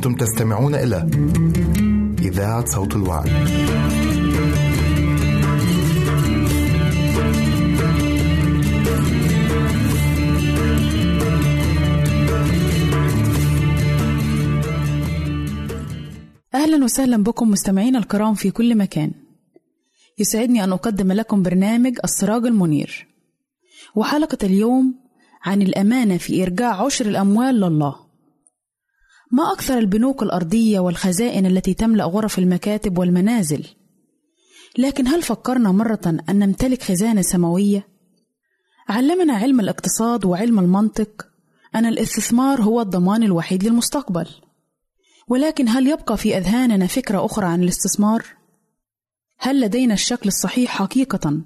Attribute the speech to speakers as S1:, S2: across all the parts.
S1: أنتم تستمعون إلى إذاعة صوت الوعد.
S2: أهلا وسهلا بكم مستمعينا الكرام في كل مكان. يسعدني أن أقدم لكم برنامج السراج المنير. وحلقة اليوم عن الأمانة في إرجاع عشر الأموال لله. ما أكثر البنوك الأرضية والخزائن التي تملأ غرف المكاتب والمنازل لكن هل فكرنا مرة أن نمتلك خزانة سماوية؟ علمنا علم الاقتصاد وعلم المنطق أن الاستثمار هو الضمان الوحيد للمستقبل ولكن هل يبقى في أذهاننا فكرة أخرى عن الاستثمار؟ هل لدينا الشكل الصحيح حقيقة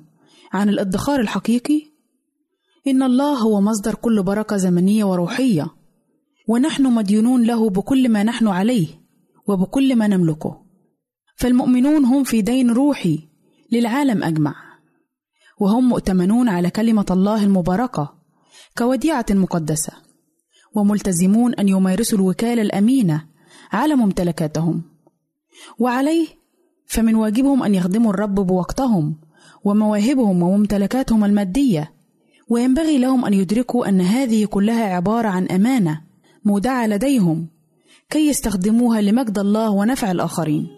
S2: عن الادخار الحقيقي؟ إن الله هو مصدر كل بركة زمنية وروحية ونحن مديونون له بكل ما نحن عليه وبكل ما نملكه. فالمؤمنون هم في دين روحي للعالم أجمع وهم مؤتمنون على كلمة الله المباركة كوديعة مقدسة وملتزمون أن يمارسوا الوكالة الأمينة على ممتلكاتهم. وعليه فمن واجبهم أن يخدموا الرب بوقتهم ومواهبهم وممتلكاتهم المادية وينبغي لهم أن يدركوا أن هذه كلها عبارة عن أمانة مودعة لديهم كي يستخدموها لمجد الله ونفع الآخرين.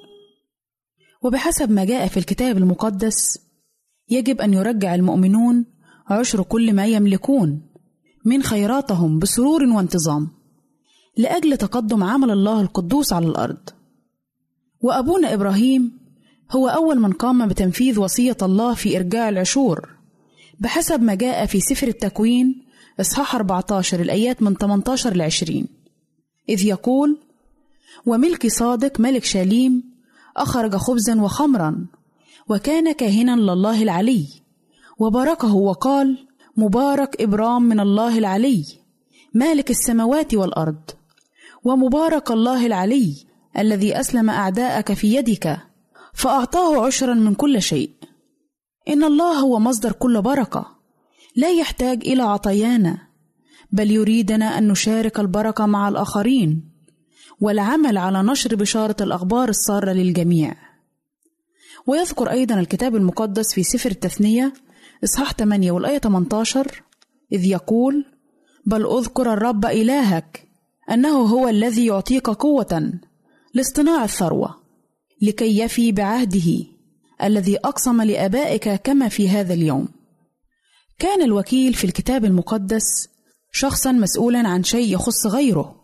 S2: وبحسب ما جاء في الكتاب المقدس يجب أن يرجع المؤمنون عشر كل ما يملكون من خيراتهم بسرور وانتظام لأجل تقدم عمل الله القدوس على الأرض. وأبونا إبراهيم هو أول من قام بتنفيذ وصية الله في إرجاع العشور بحسب ما جاء في سفر التكوين إصحاح 14 الآيات من 18 ل 20 إذ يقول وملك صادق ملك شاليم أخرج خبزا وخمرا وكان كاهنا لله العلي وباركه وقال مبارك إبرام من الله العلي مالك السماوات والأرض ومبارك الله العلي الذي أسلم أعداءك في يدك فأعطاه عشرا من كل شيء. إن الله هو مصدر كل بركة. لا يحتاج إلى عطيانا بل يريدنا أن نشارك البركة مع الآخرين والعمل على نشر بشارة الأخبار السارة للجميع. ويذكر أيضا الكتاب المقدس في سفر التثنية إصحاح 8 والآية 18 إذ يقول بل أذكر الرب إلهك أنه هو الذي يعطيك قوة لاصطناع الثروة لكي يفي بعهده الذي أقسم لآبائك كما في هذا اليوم. كان الوكيل في الكتاب المقدس شخصا مسؤولا عن شيء يخص غيره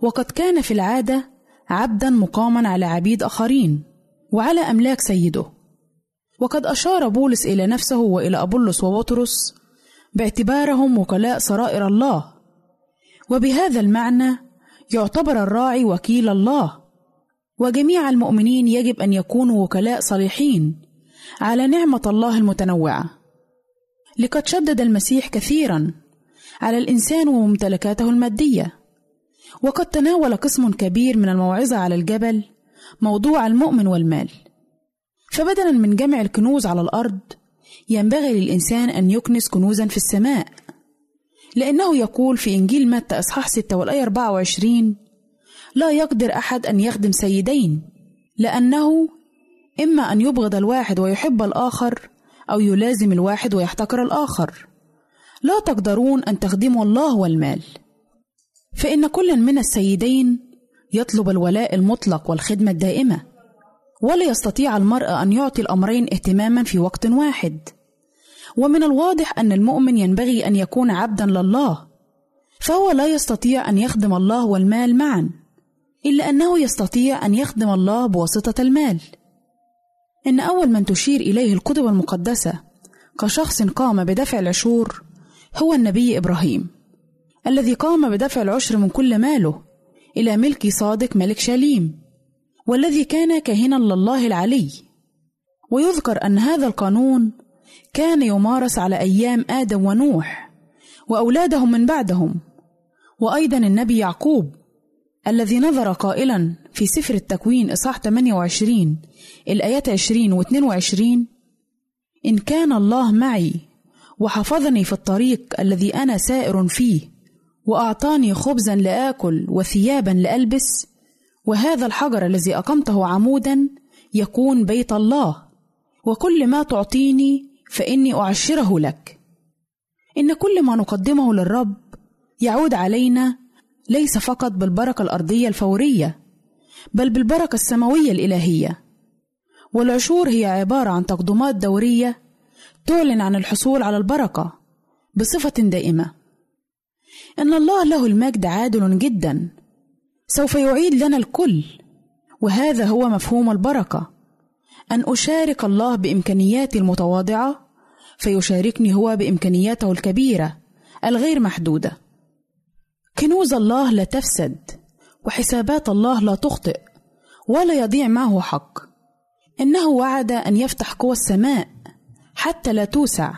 S2: وقد كان في العادة عبدا مقاما على عبيد آخرين وعلى أملاك سيده. وقد أشار بولس إلى نفسه وإلى أبولس وبطرس باعتبارهم وكلاء سرائر الله. وبهذا المعنى يعتبر الراعي وكيل الله. وجميع المؤمنين يجب أن يكونوا وكلاء صالحين على نعمة الله المتنوعة. لقد شدد المسيح كثيرا على الإنسان وممتلكاته المادية. وقد تناول قسم كبير من الموعظة على الجبل موضوع المؤمن والمال. فبدلا من جمع الكنوز على الأرض ينبغي للإنسان أن يكنس كنوزا في السماء لأنه يقول في إنجيل متى إصحاح 6 والآية 24 لا يقدر أحد أن يخدم سيدين لأنه إما أن يبغض الواحد ويحب الآخر أو يلازم الواحد ويحتقر الآخر. لا تقدرون أن تخدموا الله والمال. فإن كل من السيدين يطلب الولاء المطلق والخدمة الدائمة ولا يستطيع المرء أن يعطي الأمرين اهتماما في وقت واحد. ومن الواضح أن المؤمن ينبغي أن يكون عبدا لله فهو لا يستطيع أن يخدم الله والمال معا إلا أنه يستطيع أن يخدم الله بواسطة المال. إن أول من تشير إليه الكتب المقدسة كشخص قام بدفع العشور هو النبي إبراهيم الذي قام بدفع العشر من كل ماله إلى ملك صادق ملك شاليم والذي كان كاهنا لله العلي. ويذكر أن هذا القانون كان يمارس على أيام آدم ونوح وأولادهم من بعدهم وأيضا النبي يعقوب. الذي نظر قائلا في سفر التكوين إصحاح 28 الآيات 20 و 22 إن كان الله معي وحفظني في الطريق الذي أنا سائر فيه وأعطاني خبزا لآكل وثيابا لألبس وهذا الحجر الذي أقمته عمودا يكون بيت الله وكل ما تعطيني فإني أعشره لك. إن كل ما نقدمه للرب يعود علينا ليس فقط بالبركة الأرضية الفورية بل بالبركة السماوية الإلهية. والعشور هي عبارة عن تقدمات دورية تعلن عن الحصول على البركة بصفة دائمة. إن الله له المجد عادل جدا. سوف يعيد لنا الكل وهذا هو مفهوم البركة. أن أشارك الله بإمكانياتي المتواضعة فيشاركني هو بإمكانياته الكبيرة الغير محدودة. كنوز الله لا تفسد وحسابات الله لا تخطئ ولا يضيع معه حق. إنه وعد أن يفتح قوى السماء حتى لا توسع.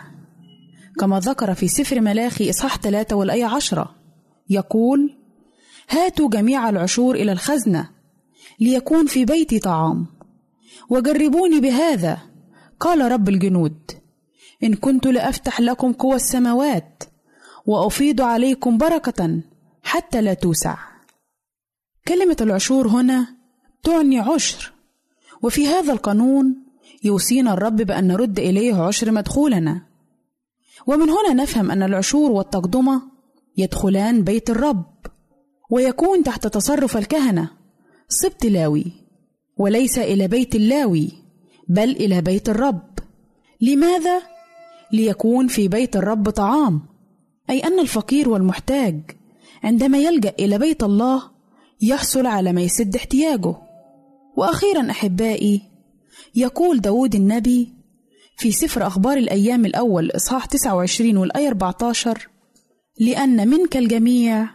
S2: كما ذكر في سفر ملاخي إصحاح 3 والآية عشرة يقول هاتوا جميع العشور إلى الخزنة ليكون في بيتي طعام وجربوني بهذا قال رب الجنود. إن كنت لأفتح لكم قوى السماوات وأفيض عليكم بركة حتى لا توسع. كلمة العشور هنا تعني عشر وفي هذا القانون يوصينا الرب بأن نرد إليه عشر مدخولنا. ومن هنا نفهم أن العشور والتقدمة يدخلان بيت الرب ويكون تحت تصرف الكهنة سبط لاوي وليس إلى بيت اللاوي بل إلى بيت الرب. لماذا؟ ليكون في بيت الرب طعام أي أن الفقير والمحتاج. عندما يلجأ إلى بيت الله يحصل على ما يسد احتياجه. وأخيرا أحبائي يقول داود النبي في سفر أخبار الأيام الأول إصحاح 29 والآية 14 لأن منك الجميع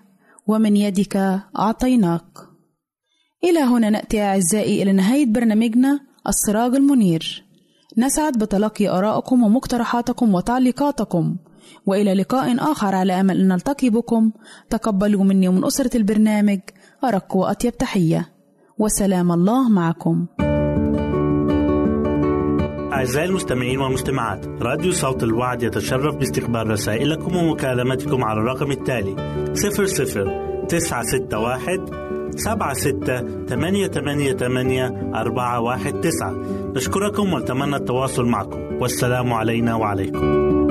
S2: ومن يدك أعطيناك. إلى هنا نأتي أعزائي إلى نهاية برنامجنا السراج المنير. نسعد بتلقي آرائكم ومقترحاتكم وتعليقاتكم. وإلى لقاء آخر على أمل أن نلتقي بكم. تقبلوا مني ومن أسرة البرنامج أرق وأطيب تحية. وسلام الله معكم.
S3: أعزائي المستمعين والمستمعات راديو صوت الوعد يتشرف باستقبال رسائلكم ومكالمتكم على الرقم التالي 00 961 سبعة ستة ثمانية ثمانية ثمانية أربعة واحد تسعة. نشكركم ونتمنى التواصل معكم. والسلام علينا وعليكم.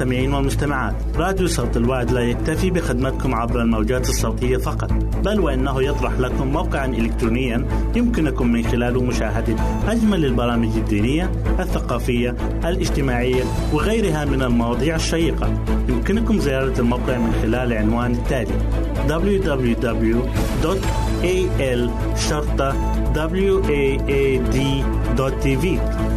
S3: المستمعين والمستمعات. راديو صوت الوعد لا يكتفي بخدمتكم عبر الموجات الصوتية فقط بل وإنه يطرح لكم موقعا إلكترونيا يمكنكم من خلاله مشاهدة أجمل البرامج الدينية الثقافية الاجتماعية وغيرها من المواضيع الشيقة. يمكنكم زيارة الموقع من خلال العنوان التالي www.al-waad.tv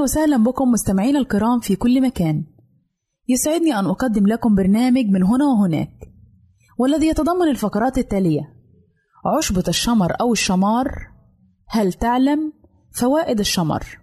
S2: أهلا وسهلا بكم مستمعينا الكرام في كل مكان يسعدني أن أقدم لكم برنامج من هنا وهناك والذي يتضمن الفقرات التالية عشبة الشمر أو الشمار هل تعلم فوائد الشمر؟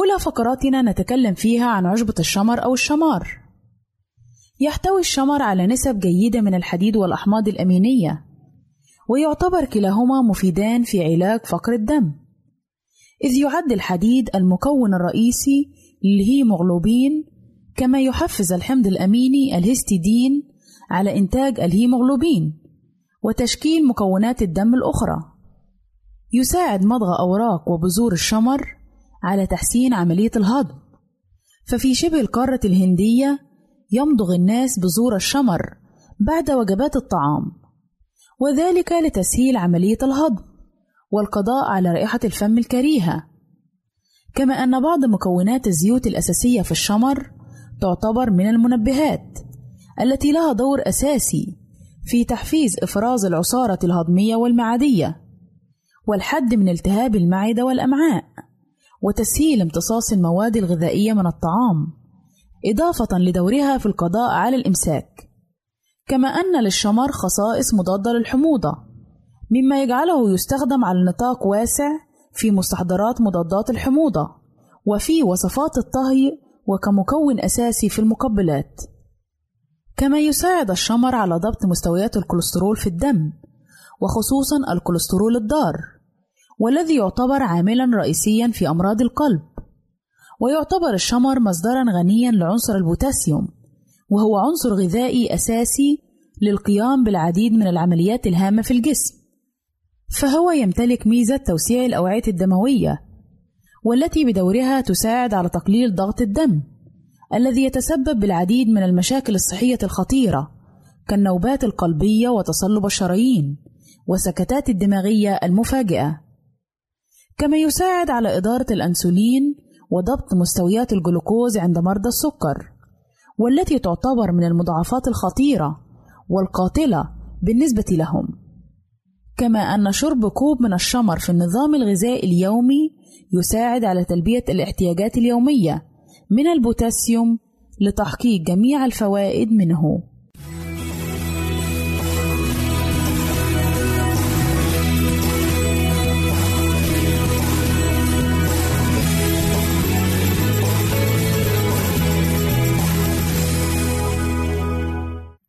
S2: أولى فقراتنا نتكلم فيها عن عشبة الشمر أو الشمار. يحتوي الشمر على نسب جيدة من الحديد والأحماض الأمينية، ويعتبر كلاهما مفيدان في علاج فقر الدم، إذ يعد الحديد المكون الرئيسي للهيموغلوبين، كما يحفز الحمض الأميني الهستidine على إنتاج الهيموغلوبين وتشكيل مكونات الدم الأخرى. يساعد مضغ أوراق وبذور الشمر على تحسين عملية الهضم. ففي شبه القارة الهندية يمضغ الناس بذور الشمر بعد وجبات الطعام وذلك لتسهيل عملية الهضم والقضاء على رائحة الفم الكريهة. كما أن بعض مكونات الزيوت الأساسية في الشمر تعتبر من المنبهات التي لها دور أساسي في تحفيز إفراز العصارة الهضمية والمعدية والحد من التهاب المعدة والأمعاء. وتسهيل امتصاص المواد الغذائية من الطعام، إضافة لدورها في القضاء على الإمساك، كما أن للشمر خصائص مضادة للحموضة، مما يجعله يستخدم على نطاق واسع في مستحضرات مضادات الحموضة، وفي وصفات الطهي وكمكون أساسي في المقبلات. كما يساعد الشمر على ضبط مستويات الكوليسترول في الدم، وخصوصًا الكوليسترول الضار. والذي يعتبر عاملا رئيسيا في أمراض القلب. ويعتبر الشمر مصدرا غنيا لعنصر البوتاسيوم وهو عنصر غذائي أساسي للقيام بالعديد من العمليات الهامة في الجسم. فهو يمتلك ميزة توسيع الأوعية الدموية والتي بدورها تساعد على تقليل ضغط الدم الذي يتسبب بالعديد من المشاكل الصحية الخطيرة كالنوبات القلبية وتصلب الشرايين والسكتات الدماغية المفاجئة. كما يساعد على إدارة الأنسولين وضبط مستويات الجلوكوز عند مرضى السكر والتي تعتبر من المضاعفات الخطيرة والقاتلة بالنسبة لهم. كما أن شرب كوب من الشمر في النظام الغذائي اليومي يساعد على تلبية الاحتياجات اليومية من البوتاسيوم لتحقيق جميع الفوائد منه.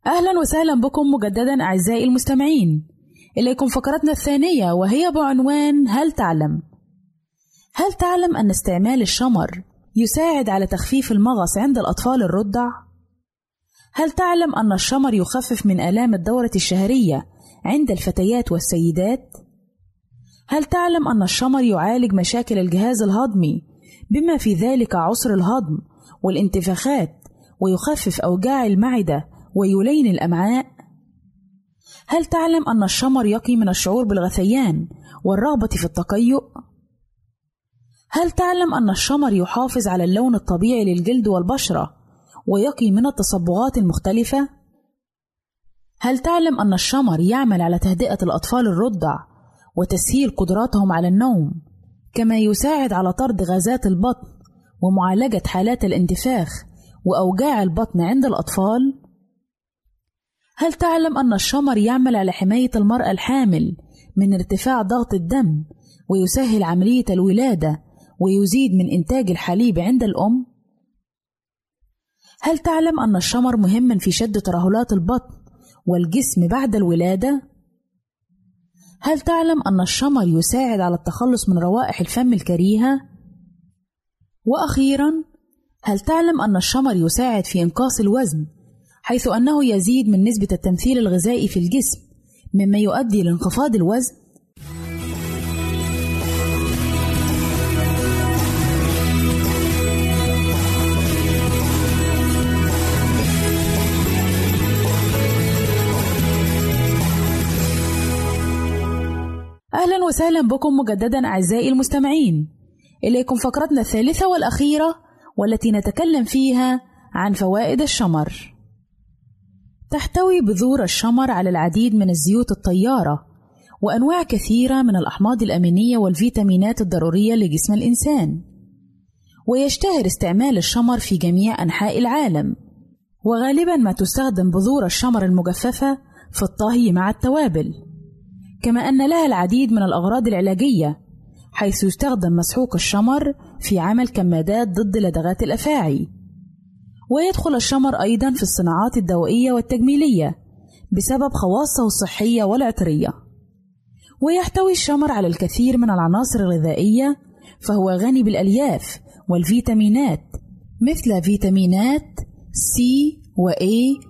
S2: أهلا وسهلا بكم مجددا أعزائي المستمعين إليكم فقرتنا الثانية وهي بعنوان هل تعلم؟ هل تعلم أن استعمال الشمر يساعد على تخفيف المغص عند الأطفال الرضع؟ هل تعلم أن الشمر يخفف من آلام الدورة الشهرية عند الفتيات والسيدات؟ هل تعلم أن الشمر يعالج مشاكل الجهاز الهضمي بما في ذلك عسر الهضم والانتفاخات ويخفف أوجاع المعدة ويلين الأمعاء؟ هل تعلم أن الشمر يقي من الشعور بالغثيان والرغبة في التقيؤ؟ هل تعلم أن الشمر يحافظ على اللون الطبيعي للجلد والبشرة ويقي من التصبغات المختلفة؟ هل تعلم أن الشمر يعمل على تهدئة الأطفال الرضع وتسهيل قدراتهم على النوم كما يساعد على طرد غازات البطن ومعالجة حالات الانتفاخ وأوجاع البطن عند الأطفال؟ هل تعلم أن الشمر يعمل على حماية المرأة الحامل من ارتفاع ضغط الدم ويسهل عملية الولادة ويزيد من إنتاج الحليب عند الأم؟ هل تعلم أن الشمر مهم في شد ترهلات البطن والجسم بعد الولادة؟ هل تعلم أن الشمر يساعد على التخلص من روائح الفم الكريهة؟ وأخيرا، هل تعلم أن الشمر يساعد في إنقاص الوزن حيث أنه يزيد من نسبة التمثيل الغذائي في الجسم مما يؤدي لانخفاض الوزن؟ أهلا وسهلا بكم مجددا أعزائي المستمعين إليكم فقرتنا الثالثة والأخيرة والتي نتكلم فيها عن فوائد الشمر تحتوي بذور الشمر على العديد من الزيوت الطيارة وأنواع كثيرة من الأحماض الأمينية والفيتامينات الضرورية لجسم الإنسان. ويشتهر استعمال الشمر في جميع أنحاء العالم. وغالبا ما تستخدم بذور الشمر المجففة في الطهي مع التوابل. كما أن لها العديد من الأغراض العلاجية حيث يستخدم مسحوق الشمر في عمل كمادات ضد لدغات الأفاعي. ويدخل الشمر أيضا في الصناعات الدوائية والتجميلية بسبب خواصه الصحية والعطرية. ويحتوي الشمر على الكثير من العناصر الغذائية فهو غني بالألياف والفيتامينات مثل فيتامينات سي و A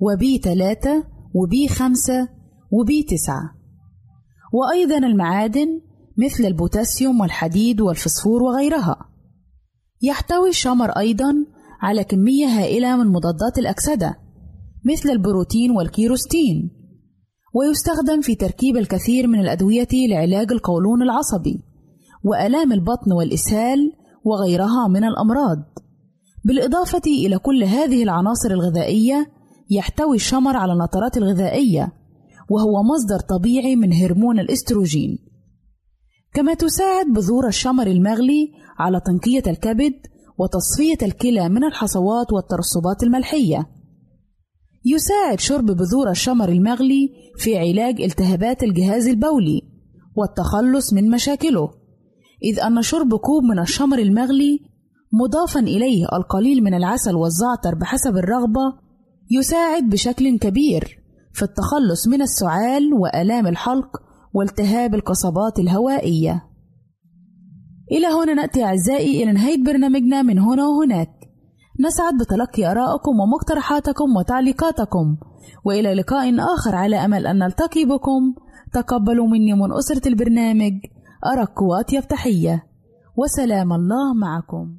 S2: وبي 3 وبي 5 وبي 9 وأيضا المعادن مثل البوتاسيوم والحديد والفسفور وغيرها. يحتوي الشمر أيضا على كمية هائلة من مضادات الأكسدة مثل الروتين والكيرسيتين ويستخدم في تركيب الكثير من الأدوية لعلاج القولون العصبي وآلام البطن والإسهال وغيرها من الأمراض. بالإضافة إلى كل هذه العناصر الغذائية يحتوي الشمر على النترات الغذائية وهو مصدر طبيعي من هرمون الإستروجين. كما تساعد بذور الشمر المغلي على تنقية الكبد وتصفية الكلى من الحصوات والترسبات الملحية يساعد شرب بذور الشمر المغلي في علاج التهابات الجهاز البولي والتخلص من مشاكله إذ أن شرب كوب من الشمر المغلي مضافا إليه القليل من العسل والزعتر بحسب الرغبة يساعد بشكل كبير في التخلص من السعال وآلام الحلق والتهاب القصبات الهوائية. إلى هنا نأتي أعزائي إلى نهاية برنامجنا من هنا وهناك. نسعد بتلقي آرائكم ومقترحاتكم وتعليقاتكم، وإلى لقاء آخر على أمل أن نلتقي بكم. تقبلوا مني من أسرة البرنامج أرق وأطيب تحية، وسلام الله معكم.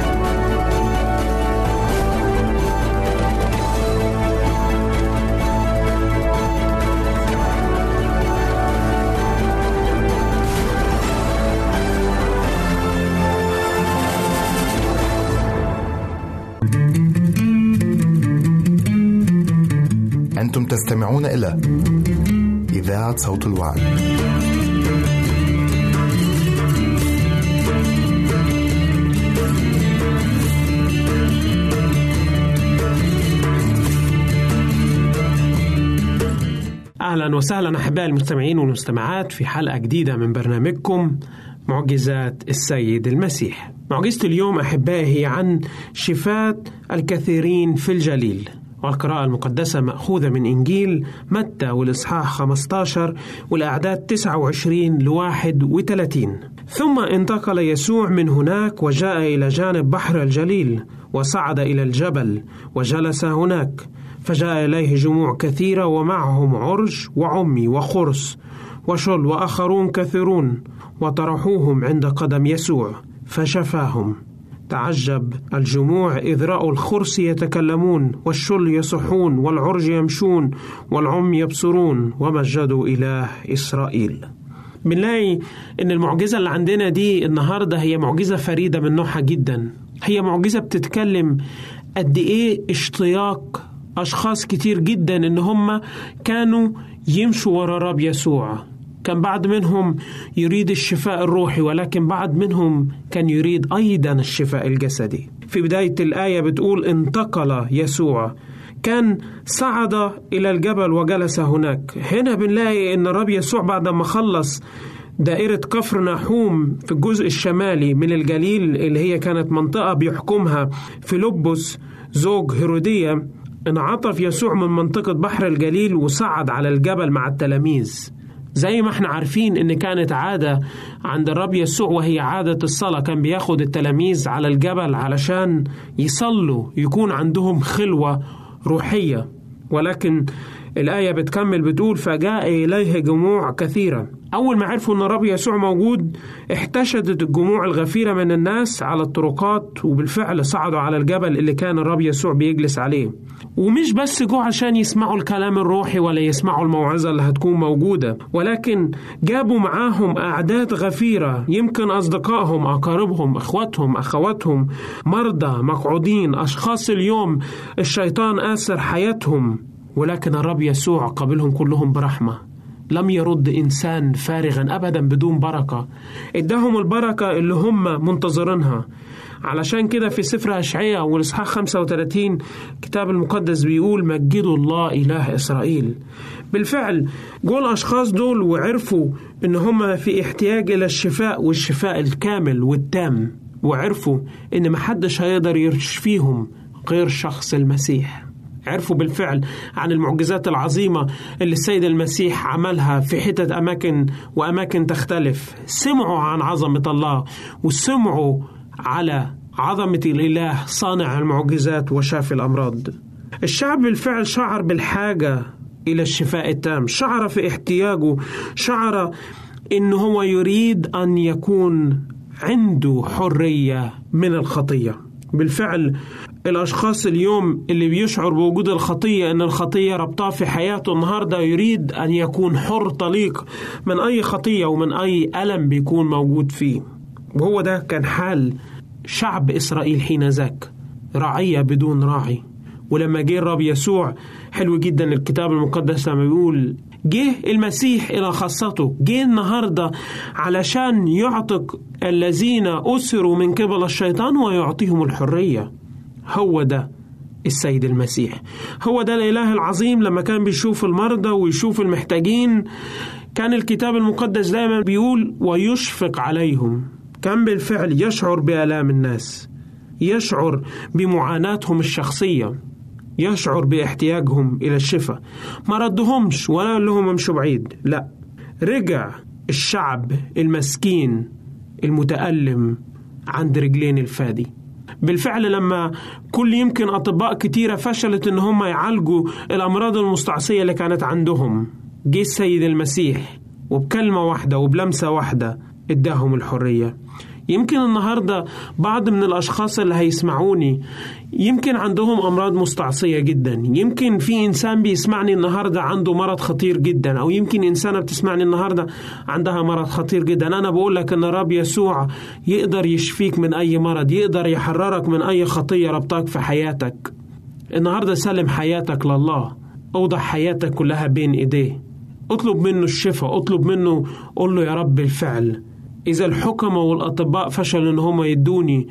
S1: أنتم تستمعون إلى إذاعة صوت الوعد.
S4: أهلا وسهلا احبائي المستمعين والمستمعات في حلقة جديدة من برنامجكم معجزات السيد المسيح. معجزة اليوم أحبائي هي عن شفاة الكثيرين في الجليل. والقراءة المقدسة مأخوذة من إنجيل متى والإصحاح 15 والأعداد 29 ل 31 ثم انتقل يسوع من هناك وجاء إلى جانب بحر الجليل وصعد إلى الجبل وجلس هناك فجاء إليه جموع كثيرة ومعهم عرج وعمي وخرس وشل وآخرون كثيرون وطرحوهم عند قدم يسوع فشفاهم. تعجب. الجموع إذ رأوا الخرس يتكلمون والشل يصحون والعرج يمشون والعم يبصرون ومجدوا إله إسرائيل. بنلاقي إن المعجزة اللي عندنا دي النهاردة هي معجزة فريدة من نوعها جدا. هي معجزة بتتكلم قد إيه اشتياق أشخاص كتير جدا إن هم كانوا يمشوا ورا رب يسوع. كان بعض منهم يريد الشفاء الروحي ولكن بعض منهم كان يريد أيضا الشفاء الجسدي. في بداية الآية بتقول انتقل يسوع. كان صعد إلى الجبل وجلس هناك. هنا بنلاقي أن الرب يسوع بعد ما خلص دائرة كفر نحوم في الجزء الشمالي من الجليل اللي هي كانت منطقة بيحكمها فيلبس زوج هيرودية انعطف يسوع من منطقة بحر الجليل وصعد على الجبل مع التلاميذ. زي ما إحنا عارفين إن كانت عادة عند الرب يسوع وهي عادة الصلاة. كان بياخد التلاميذ على الجبل علشان يصلوا يكون عندهم خلوة روحية. ولكن الآية بتكمل بتقول فجاء إليه جموع كثيرة. أول ما عرفوا أن الرب يسوع موجود احتشدت الجموع الغفيرة من الناس على الطرقات وبالفعل صعدوا على الجبل اللي كان الرب يسوع بيجلس عليه. ومش بس جو عشان يسمعوا الكلام الروحي ولا يسمعوا الموعظة اللي هتكون موجودة ولكن جابوا معاهم أعداد غفيرة يمكن أصدقائهم أقاربهم إخواتهم أخواتهم مرضى مقعودين أشخاص اليوم الشيطان آسر حياتهم. ولكن الرب يسوع قبلهم كلهم برحمة. لم يرد إنسان فارغا أبدا بدون بركة. إداهم البركة اللي هم منتظرينها. علشان كده في سفر أشعياء والإصحاح 35 الكتاب المقدس بيقول مجدوا الله إله إسرائيل. بالفعل جول الأشخاص دول وعرفوا إن هم في احتياج إلى الشفاء والشفاء الكامل والتام. وعرفوا إن محدش هيقدر يشفيهم غير شخص المسيح. عرفوا بالفعل عن المعجزات العظيمة اللي السيد المسيح عملها في حتة أماكن وأماكن تختلف. سمعوا عن عظمة الله وسمعوا على عظمة الإله صانع المعجزات وشافي الأمراض. الشعب بالفعل شعر بالحاجة إلى الشفاء التام شعر في احتياجه شعر إن هو يريد أن يكون عنده حرية من الخطية. بالفعل الأشخاص اليوم اللي بيشعر بوجود الخطية أن الخطية ربطاه في حياته النهاردة يريد أن يكون حر طليق من أي خطية ومن أي ألم بيكون موجود فيه. وهو ده كان حال شعب إسرائيل حين ذاك. رعية بدون راعي. ولما جه الرب يسوع حلو جدا الكتاب المقدس لما بيقول جه المسيح إلى خاصته. جه النهاردة علشان يعتق الذين أسروا من قبل الشيطان ويعطيهم الحرية. هو ده السيد المسيح. هو ده الإله العظيم لما كان بيشوف المرضى ويشوف المحتاجين كان الكتاب المقدس دائما بيقول ويشفق عليهم. كان بالفعل يشعر بآلام الناس يشعر بمعاناتهم الشخصية يشعر باحتياجهم إلى الشفاء. ما ردهمش ولا قال لهم امشوا بعيد لا. رجع الشعب المسكين المتألم عند رجلين الفادي. بالفعل لما كل يمكن أطباء كتيرة فشلت إن هم يعالجوا الأمراض المستعصية اللي كانت عندهم. جه السيد المسيح وبكلمة واحدة وبلمسة واحدة إداهم الحرية. يمكن النهاردة بعض من الأشخاص اللي هيسمعوني يمكن عندهم أمراض مستعصية جدا. يمكن في إنسان بيسمعني النهاردة عنده مرض خطير جدا أو يمكن إنسانة بتسمعني النهاردة عندها مرض خطير جدا. أنا بقول لك أن الرب يسوع يقدر يشفيك من أي مرض يقدر يحررك من أي خطية ربطاك في حياتك. النهاردة سلم حياتك لله. أوضع حياتك كلها بين إيديه. اطلب منه الشفاء اطلب منه قول له يا رب الفعل. إذا الحكمة والأطباء فشلوا إن هم يدوني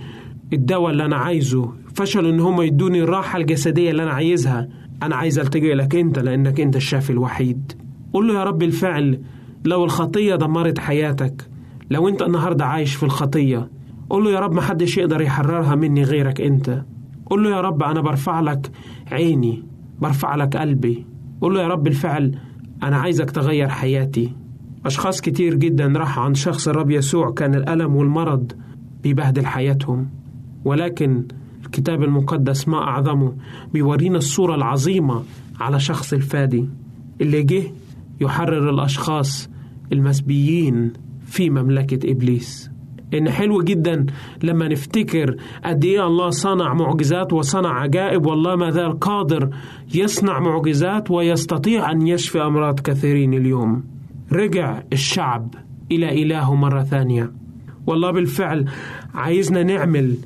S4: الدواء اللي أنا عايزه. فشلوا إن هم يدوني الراحة الجسدية اللي أنا عايزها. أنا عايز ألتجئ لك أنت لأنك أنت الشافي الوحيد. قول له يا رب الفعل لو الخطية دمرت حياتك لو أنت النهاردة عايش في الخطية قول له يا رب محدش يقدر يحررها مني غيرك أنت. قول له يا رب أنا برفع لك عيني برفع لك قلبي. قول له يا رب الفعل أنا عايزك تغير حياتي. أشخاص كتير جدا راحوا عند شخص الرب يسوع كان الألم والمرض بيبهدل حياتهم. ولكن الكتاب المقدس ما أعظمه بيورينا الصورة العظيمة على شخص الفادي اللي جه يحرر الأشخاص المسبيين في مملكة إبليس. إن حلو جدا لما نفتكر قد إيه الله صنع معجزات وصنع عجائب والله ما زال قادر يصنع معجزات ويستطيع أن يشفي أمراض كثيرين اليوم. رجع الشعب إلى إلهه مرة ثانية. والله بالفعل عايزنا نعمل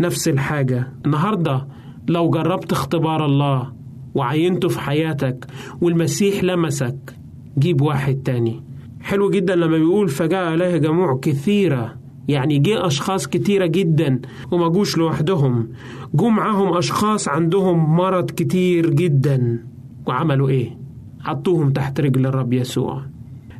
S4: نفس الحاجة. النهاردة لو جربت اختبار الله وعينته في حياتك والمسيح لمسك جيب واحد تاني. حلو جدا لما بيقول فجاء عليه جموع كثيرة. يعني جه أشخاص كتيرة جدا وما جوش لوحدهم. جو معاهم أشخاص عندهم مرض كتير جدا. وعملوا إيه؟ حطوهم تحت رجل الرب يسوع.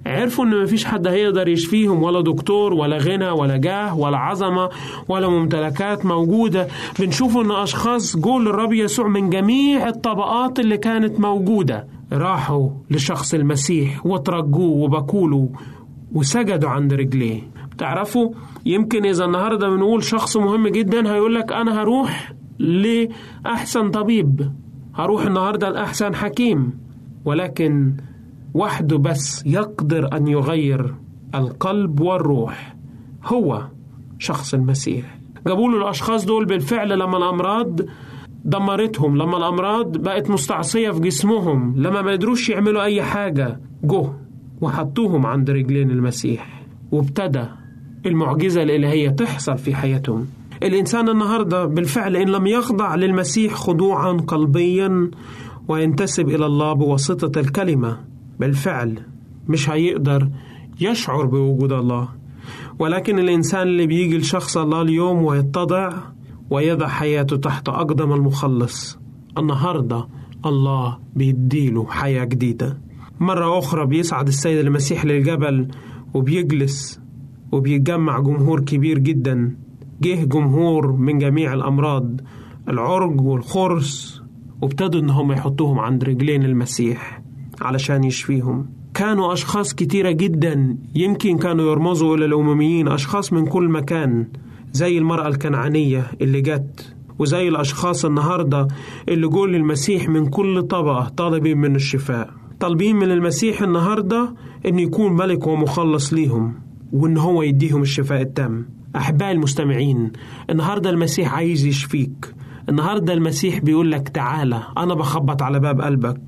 S4: عرفوا ان مفيش حد هيقدر يشفيهم ولا دكتور ولا غنى ولا جاه ولا عظمة ولا ممتلكات موجودة. بنشوف إن أشخاص جول الرب يسوع من جميع الطبقات اللي كانت موجودة راحوا لشخص المسيح وترجوه وبكوله وسجدوا عند رجليه. تعرفوا يمكن إذا النهارده بنقول شخص مهم جدا هيقول لك أنا هروح لأحسن طبيب. هروح النهارده لأحسن حكيم. ولكن وحده بس يقدر أن يغير القلب والروح هو شخص المسيح. جابوا له الأشخاص دول بالفعل لما الأمراض دمرتهم لما الأمراض بقت مستعصية في جسمهم لما ما قدروش يعملوا أي حاجة جه وحطوهم عند رجلين المسيح. وابتدى المعجزة الإلهية تحصل في حياتهم. الإنسان النهارده بالفعل إن لم يخضع للمسيح خضوعا قلبيا وينتسب إلى الله بواسطة الكلمة بالفعل مش هيقدر يشعر بوجود الله. ولكن الإنسان اللي بيجي لشخص الله اليوم ويتضع ويضع حياته تحت أقدم المخلص النهاردة الله بيديله حياة جديدة. مرة أخرى بيصعد السيد المسيح للجبل وبيجلس وبيتجمع جمهور كبير جدا. جه جمهور من جميع الأمراض العرج والخرس وابتدوا إن هم يحطوهم عند رجلين المسيح. علشان يشفيهم. كانوا أشخاص كتيرة جدا. يمكن كانوا يرمزوا إلى الأمميين. أشخاص من كل مكان. زي المرأة الكنعانية اللي جت. وزي الأشخاص النهاردة اللي جول للمسيح من كل طبقة طالبين من الشفاء. طالبين من المسيح النهاردة أن يكون ملك ومخلص ليهم. وأن هو يديهم الشفاء التام. أحبائي المستمعين النهاردة المسيح عايز يشفيك. النهاردة المسيح بيقول لك تعالى أنا بخبط على باب قلبك.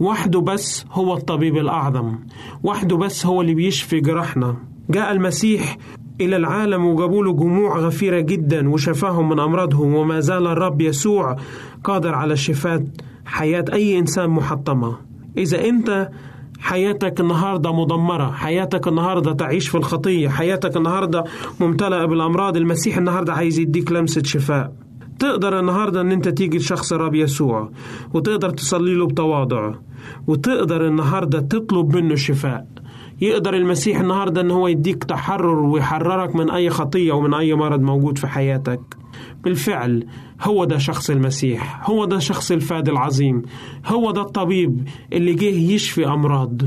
S4: وحده بس هو الطبيب الأعظم وحده بس هو اللي بيشفي جراحنا. جاء المسيح إلى العالم وجابوا له جموع غفيرة جدا وشفاهم من أمراضهم وما زال الرب يسوع قادر على شفاء حياة أي إنسان محطمة. إذا أنت حياتك النهاردة مدمرة حياتك النهاردة تعيش في الخطية حياتك النهاردة ممتلئة بالأمراض المسيح النهاردة عايز يديك لمسة شفاء. تقدر النهاردة إن أنت تيجي لشخص الرب يسوع وتقدر تصلي له بتواضع وتقدر النهاردة تطلب منه الشفاء يقدر المسيح النهاردة إن هو يديك تحرر ويحررك من أي خطية ومن أي مرض موجود في حياتك. بالفعل هو ده شخص المسيح هو ده شخص الفاد العظيم هو ده الطبيب اللي جه يشفي أمراض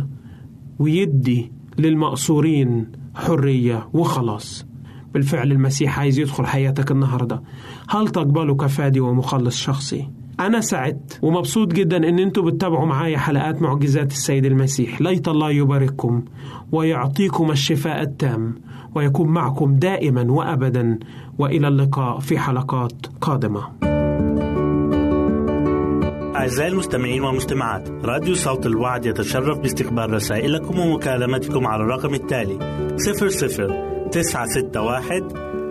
S4: ويدي للمقصورين حرية وخلاص. بالفعل المسيح عايز يدخل حياتك النهاردة. هل تقبله كفادي ومخلص شخصي؟ أنا سعدت ومبسوط جدا إن أنتوا بتتابعوا معايا حلقات معجزات السيد المسيح ليت الله يبارككم ويعطيكم الشفاء التام ويكون معكم دائما وأبدا وإلى اللقاء في حلقات قادمة
S3: أعزائي المستمعين والمستمعات راديو صوت الوعد يتشرف باستقبال رسائلكم ومكالمتكم على الرقم التالي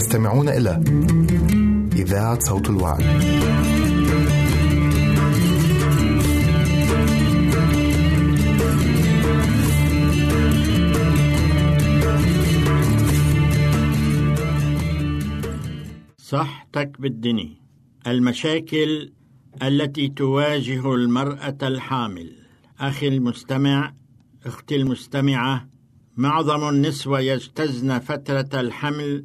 S1: تستمعون إلى إذاعة صوت الوعد.
S5: صحتك بالدني المشاكل التي تواجه المرأة الحامل أخي المستمع أختي المستمعة معظم النسوة يجتزن فترة الحمل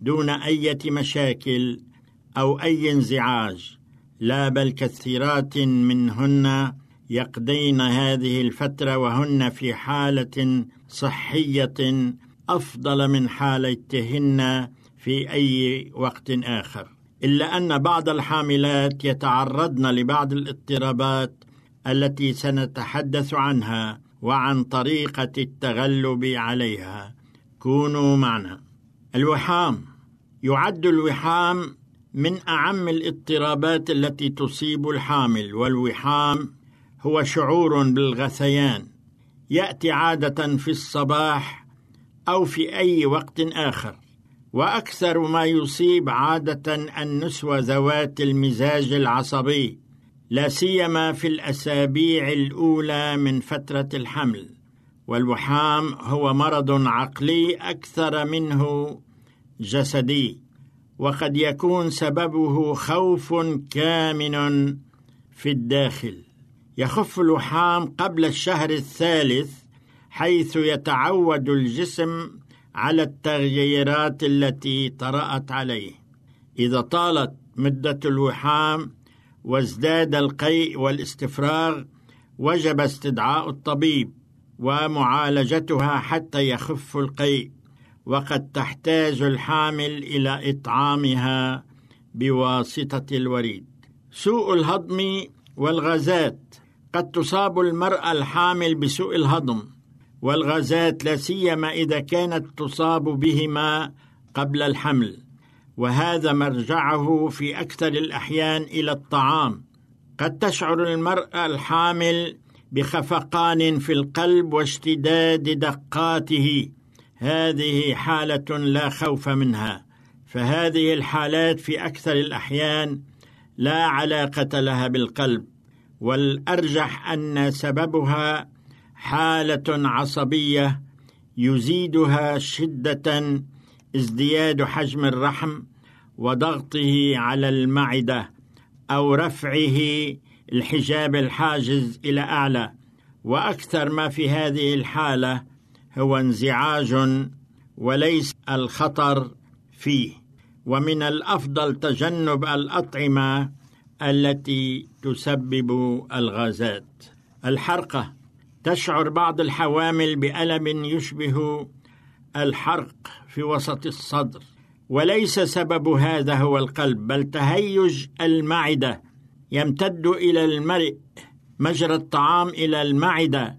S5: دون أي مشاكل أو أي انزعاج لا بل كثيرات منهن يقضين هذه الفترة وهن في حالة صحية أفضل من حالتهن في أي وقت آخر. إلا أن بعض الحاملات يتعرضن لبعض الاضطرابات التي سنتحدث عنها وعن طريقة التغلب عليها. كونوا معنا. الوحام. يعد الوحام من أعم الاضطرابات التي تصيب الحامل والوحام هو شعور بالغثيان. يأتي عادة في الصباح أو في أي وقت آخر. وأكثر ما يصيب عادة النسوة ذوات المزاج العصبي لا سيما في الأسابيع الأولى من فترة الحمل. والوحام هو مرض عقلي أكثر منه جسدي وقد يكون سببه خوف كامن في الداخل. يخف الوحام قبل الشهر الثالث حيث يتعود الجسم على التغييرات التي طرأت عليه. إذا طالت مدة الوحام وازداد القيء والاستفراغ وجب استدعاء الطبيب ومعالجتها حتى يخف القيء. وقد تحتاج الحامل إلى إطعامها بواسطة الوريد. سوء الهضم والغازات. قد تصاب المرأة الحامل بسوء الهضم. والغازات لا سيما إذا كانت تصاب بهما قبل الحمل. وهذا مرجعه في أكثر الأحيان إلى الطعام. قد تشعر المرأة الحامل بخفقان في القلب واشتداد دقاته. هذه حالة لا خوف منها فهذه الحالات في أكثر الأحيان لا علاقة لها بالقلب والأرجح أن سببها حالة عصبية يزيدها شدة ازدياد حجم الرحم وضغطه على المعدة أو رفعه الحجاب الحاجز إلى أعلى وأكثر ما في هذه الحالة هو انزعاج وليس الخطر فيه. ومن الأفضل تجنب الأطعمة التي تسبب الغازات. الحرقة. تشعر بعض الحوامل بألم يشبه الحرق في وسط الصدر. وليس سبب هذا هو القلب بل تهيج المعدة. يمتد إلى المرء مجرى الطعام إلى المعدة.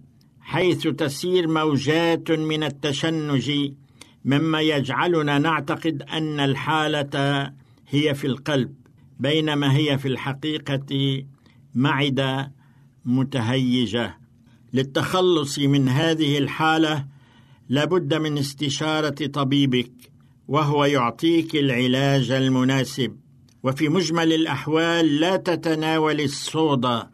S5: حيث تسير موجات من التشنج مما يجعلنا نعتقد أن الحالة هي في القلب بينما هي في الحقيقة معدة متهيجة. للتخلص من هذه الحالة لابد من استشارة طبيبك وهو يعطيك العلاج المناسب. وفي مجمل الأحوال لا تتناول الصودا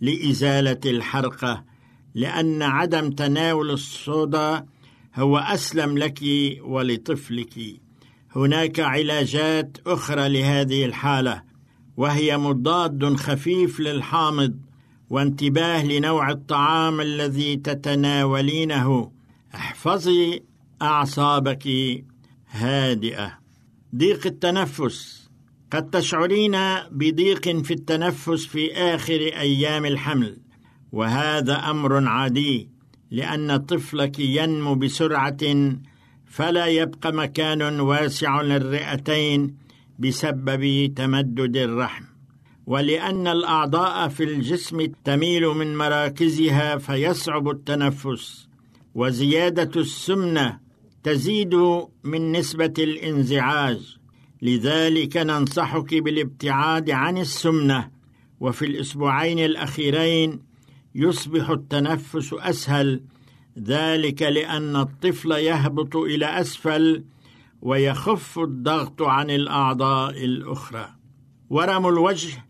S5: لإزالة الحرقة. لأن عدم تناول الصودا هو أسلم لك ولطفلك. هناك علاجات أخرى لهذه الحالة وهي مضاد خفيف للحامض وانتباه لنوع الطعام الذي تتناولينه. احفظي أعصابك. هادئة. ضيق التنفس. قد تشعرين بضيق في التنفس في آخر أيام الحمل. وهذا أمر عادي لأن طفلك ينمو بسرعة فلا يبقى مكان واسع للرئتين بسبب تمدد الرحم. ولأن الأعضاء في الجسم تميل من مراكزها فيصعب التنفس وزيادة السمنة تزيد من نسبة الانزعاج. لذلك ننصحك بالابتعاد عن السمنة وفي الأسبوعين الأخيرين يصبح التنفس أسهل ذلك لأن الطفل يهبط إلى أسفل ويخف الضغط عن الأعضاء الأخرى. ورم الوجه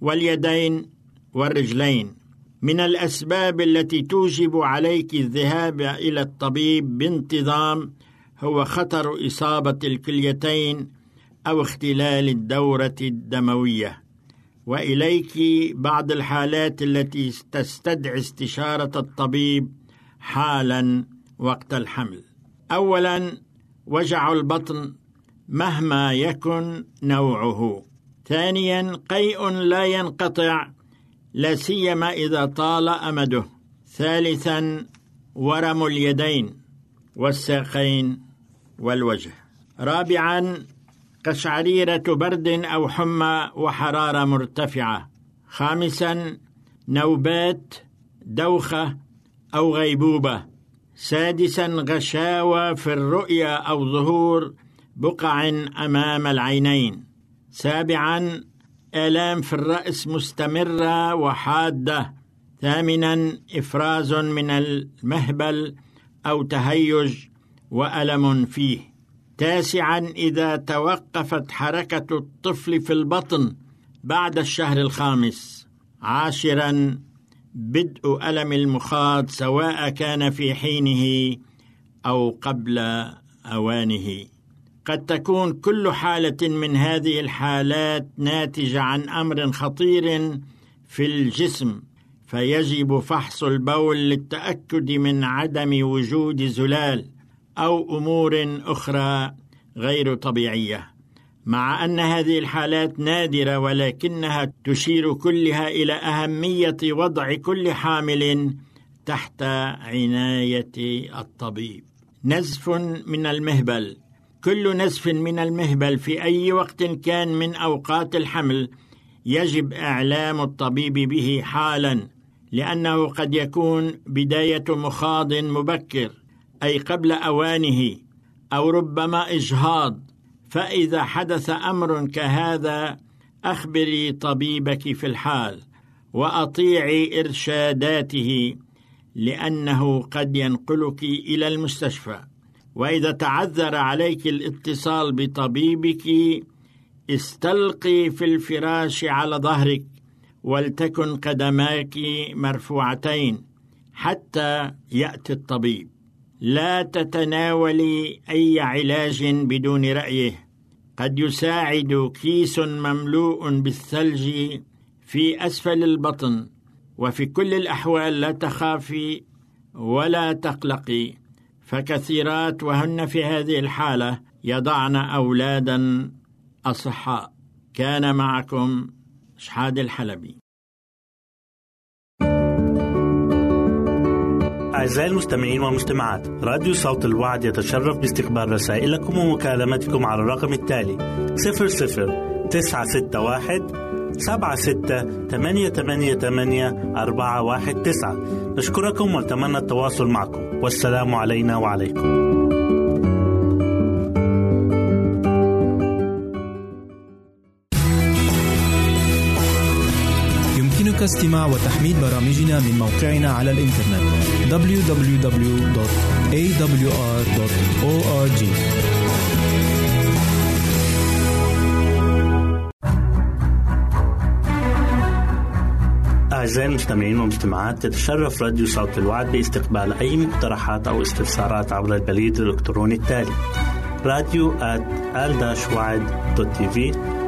S5: واليدين والرجلين من الأسباب التي توجب عليك الذهاب إلى الطبيب بانتظام هو خطر إصابة الكليتين أو اختلال الدورة الدموية. وإليك بعض الحالات التي تستدعي استشارة الطبيب حالا وقت الحمل. اولا وجع البطن مهما يكن نوعه. ثانيا قيء لا ينقطع لا سيما إذا طال أمده. ثالثا ورم اليدين والساقين والوجه. رابعا قشعريره برد أو حمى وحرارة مرتفعة. خامسا نوبات دوخة أو غيبوبة. سادسا غشاوة في الرؤية أو ظهور بقع أمام العينين. سابعا آلام في الرأس مستمرة وحادة. ثامنا إفراز من المهبل أو تهيج وألم فيه. تاسعا إذا توقفت حركة الطفل في البطن بعد الشهر الخامس. عاشرا بدء ألم المخاض سواء كان في حينه أو قبل أوانه. قد تكون كل حالة من هذه الحالات ناتجة عن أمر خطير في الجسم فيجب فحص البول للتأكد من عدم وجود زلال. أو أمور أخرى غير طبيعية مع أن هذه الحالات نادرة ولكنها تشير كلها إلى أهمية وضع كل حامل تحت عناية الطبيب. نزف من المهبل. كل نزف من المهبل في أي وقت كان من أوقات الحمل يجب إعلام الطبيب به حالا لأنه قد يكون بداية مخاض مبكر. أي قبل أوانه أو ربما إجهاض فإذا حدث أمر كهذا أخبري طبيبك في الحال وأطيعي إرشاداته لأنه قد ينقلك إلى المستشفى. وإذا تعذر عليك الاتصال بطبيبك استلقي في الفراش على ظهرك ولتكن قدماك مرفوعتين حتى يأتي الطبيب. لا تتناولي أي علاج بدون رأيه. قد يساعد كيس مملوء بالثلج في أسفل البطن وفي كل الأحوال لا تخافي ولا تقلقي. فكثيرات وهن في هذه الحالة يضعن أولادا أصحاء. كان معكم شحاد الحلبي.
S3: أعزائي المستمعين والمستمعات راديو صوت الوعد يتشرف باستقبال رسائلكم ومكالمتكم على الرقم التالي 00 961 سبعة ستة ثمانية ثمانية ثمانية أربعة واحد تسعة. نشكركم ونتمنى التواصل معكم. والسلام علينا وعليكم.
S6: استماع وتحميل برامجنا من موقعنا على الإنترنت www.awr.org
S3: أعزائي المستمعين والمجتمعات تتشرف راديو صوت الوعد باستقبال أي مقترحات أو استفسارات عبر البريد الإلكتروني التالي راديو at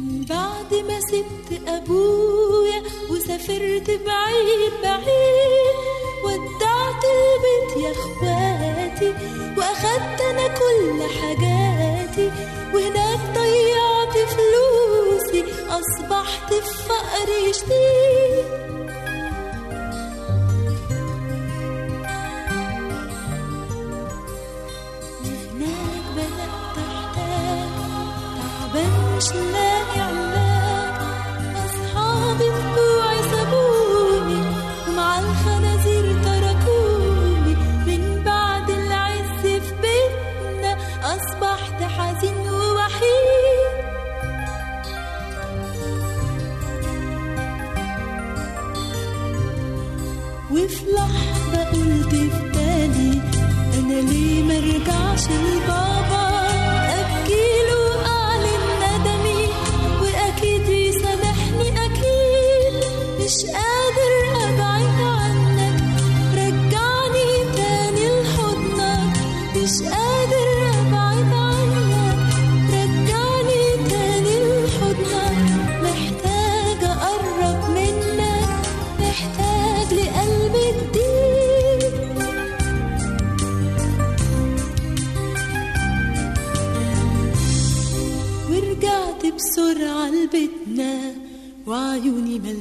S7: من بعد ما سبت أبويا وسافرت بعيد بعيد ودعت البيت يا أخواتي واخدت أنا كل حاجاتي وهناك ضيعت فلوسي أصبحت في فقر شديد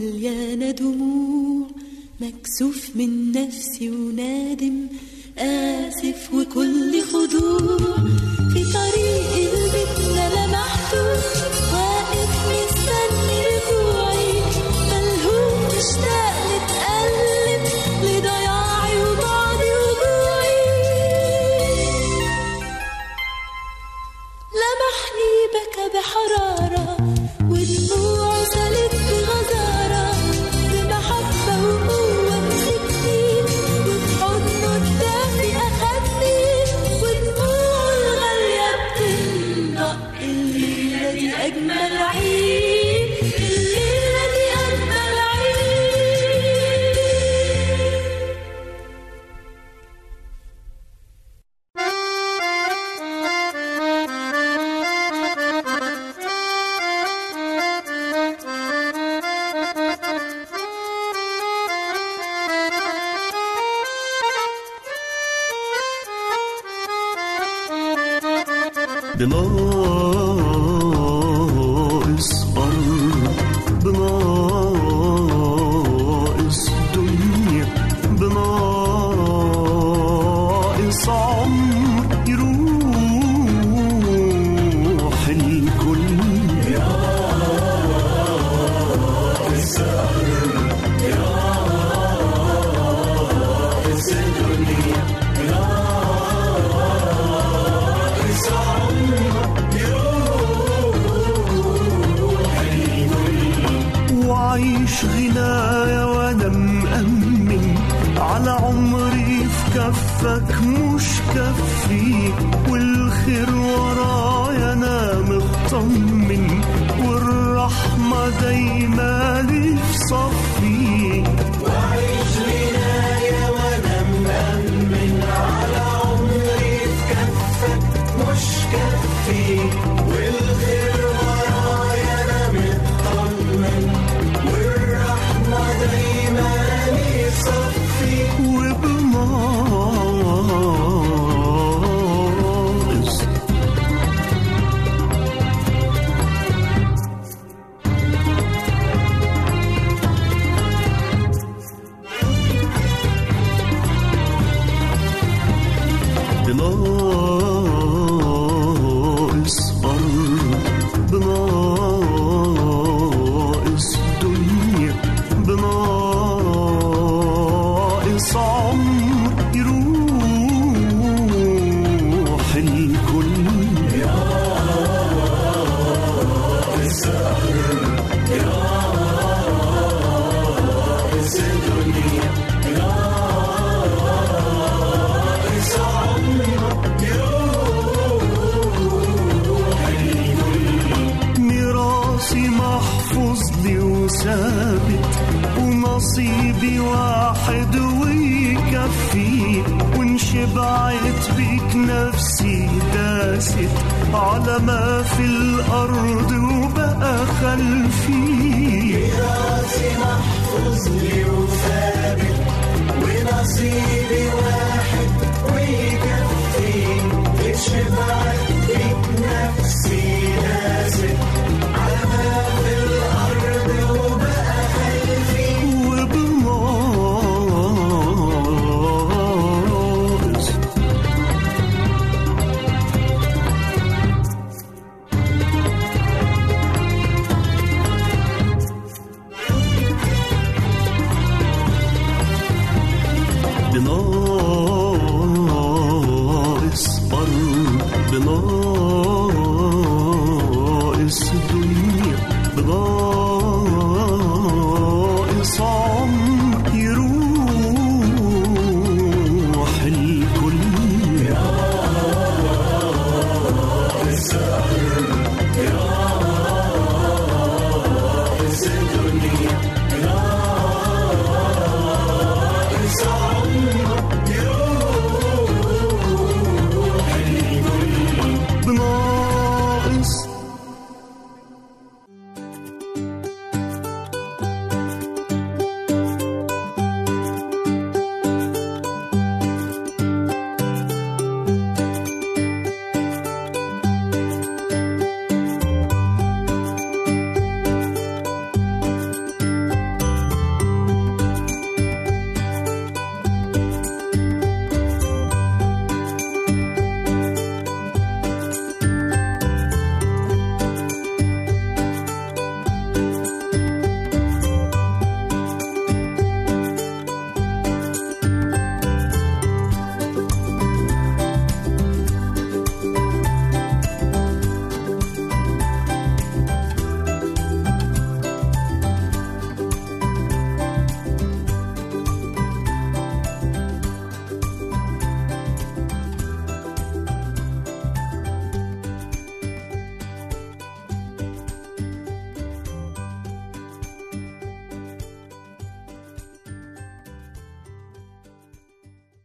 S7: مليانة دموع مكسوف من نفسي ونادم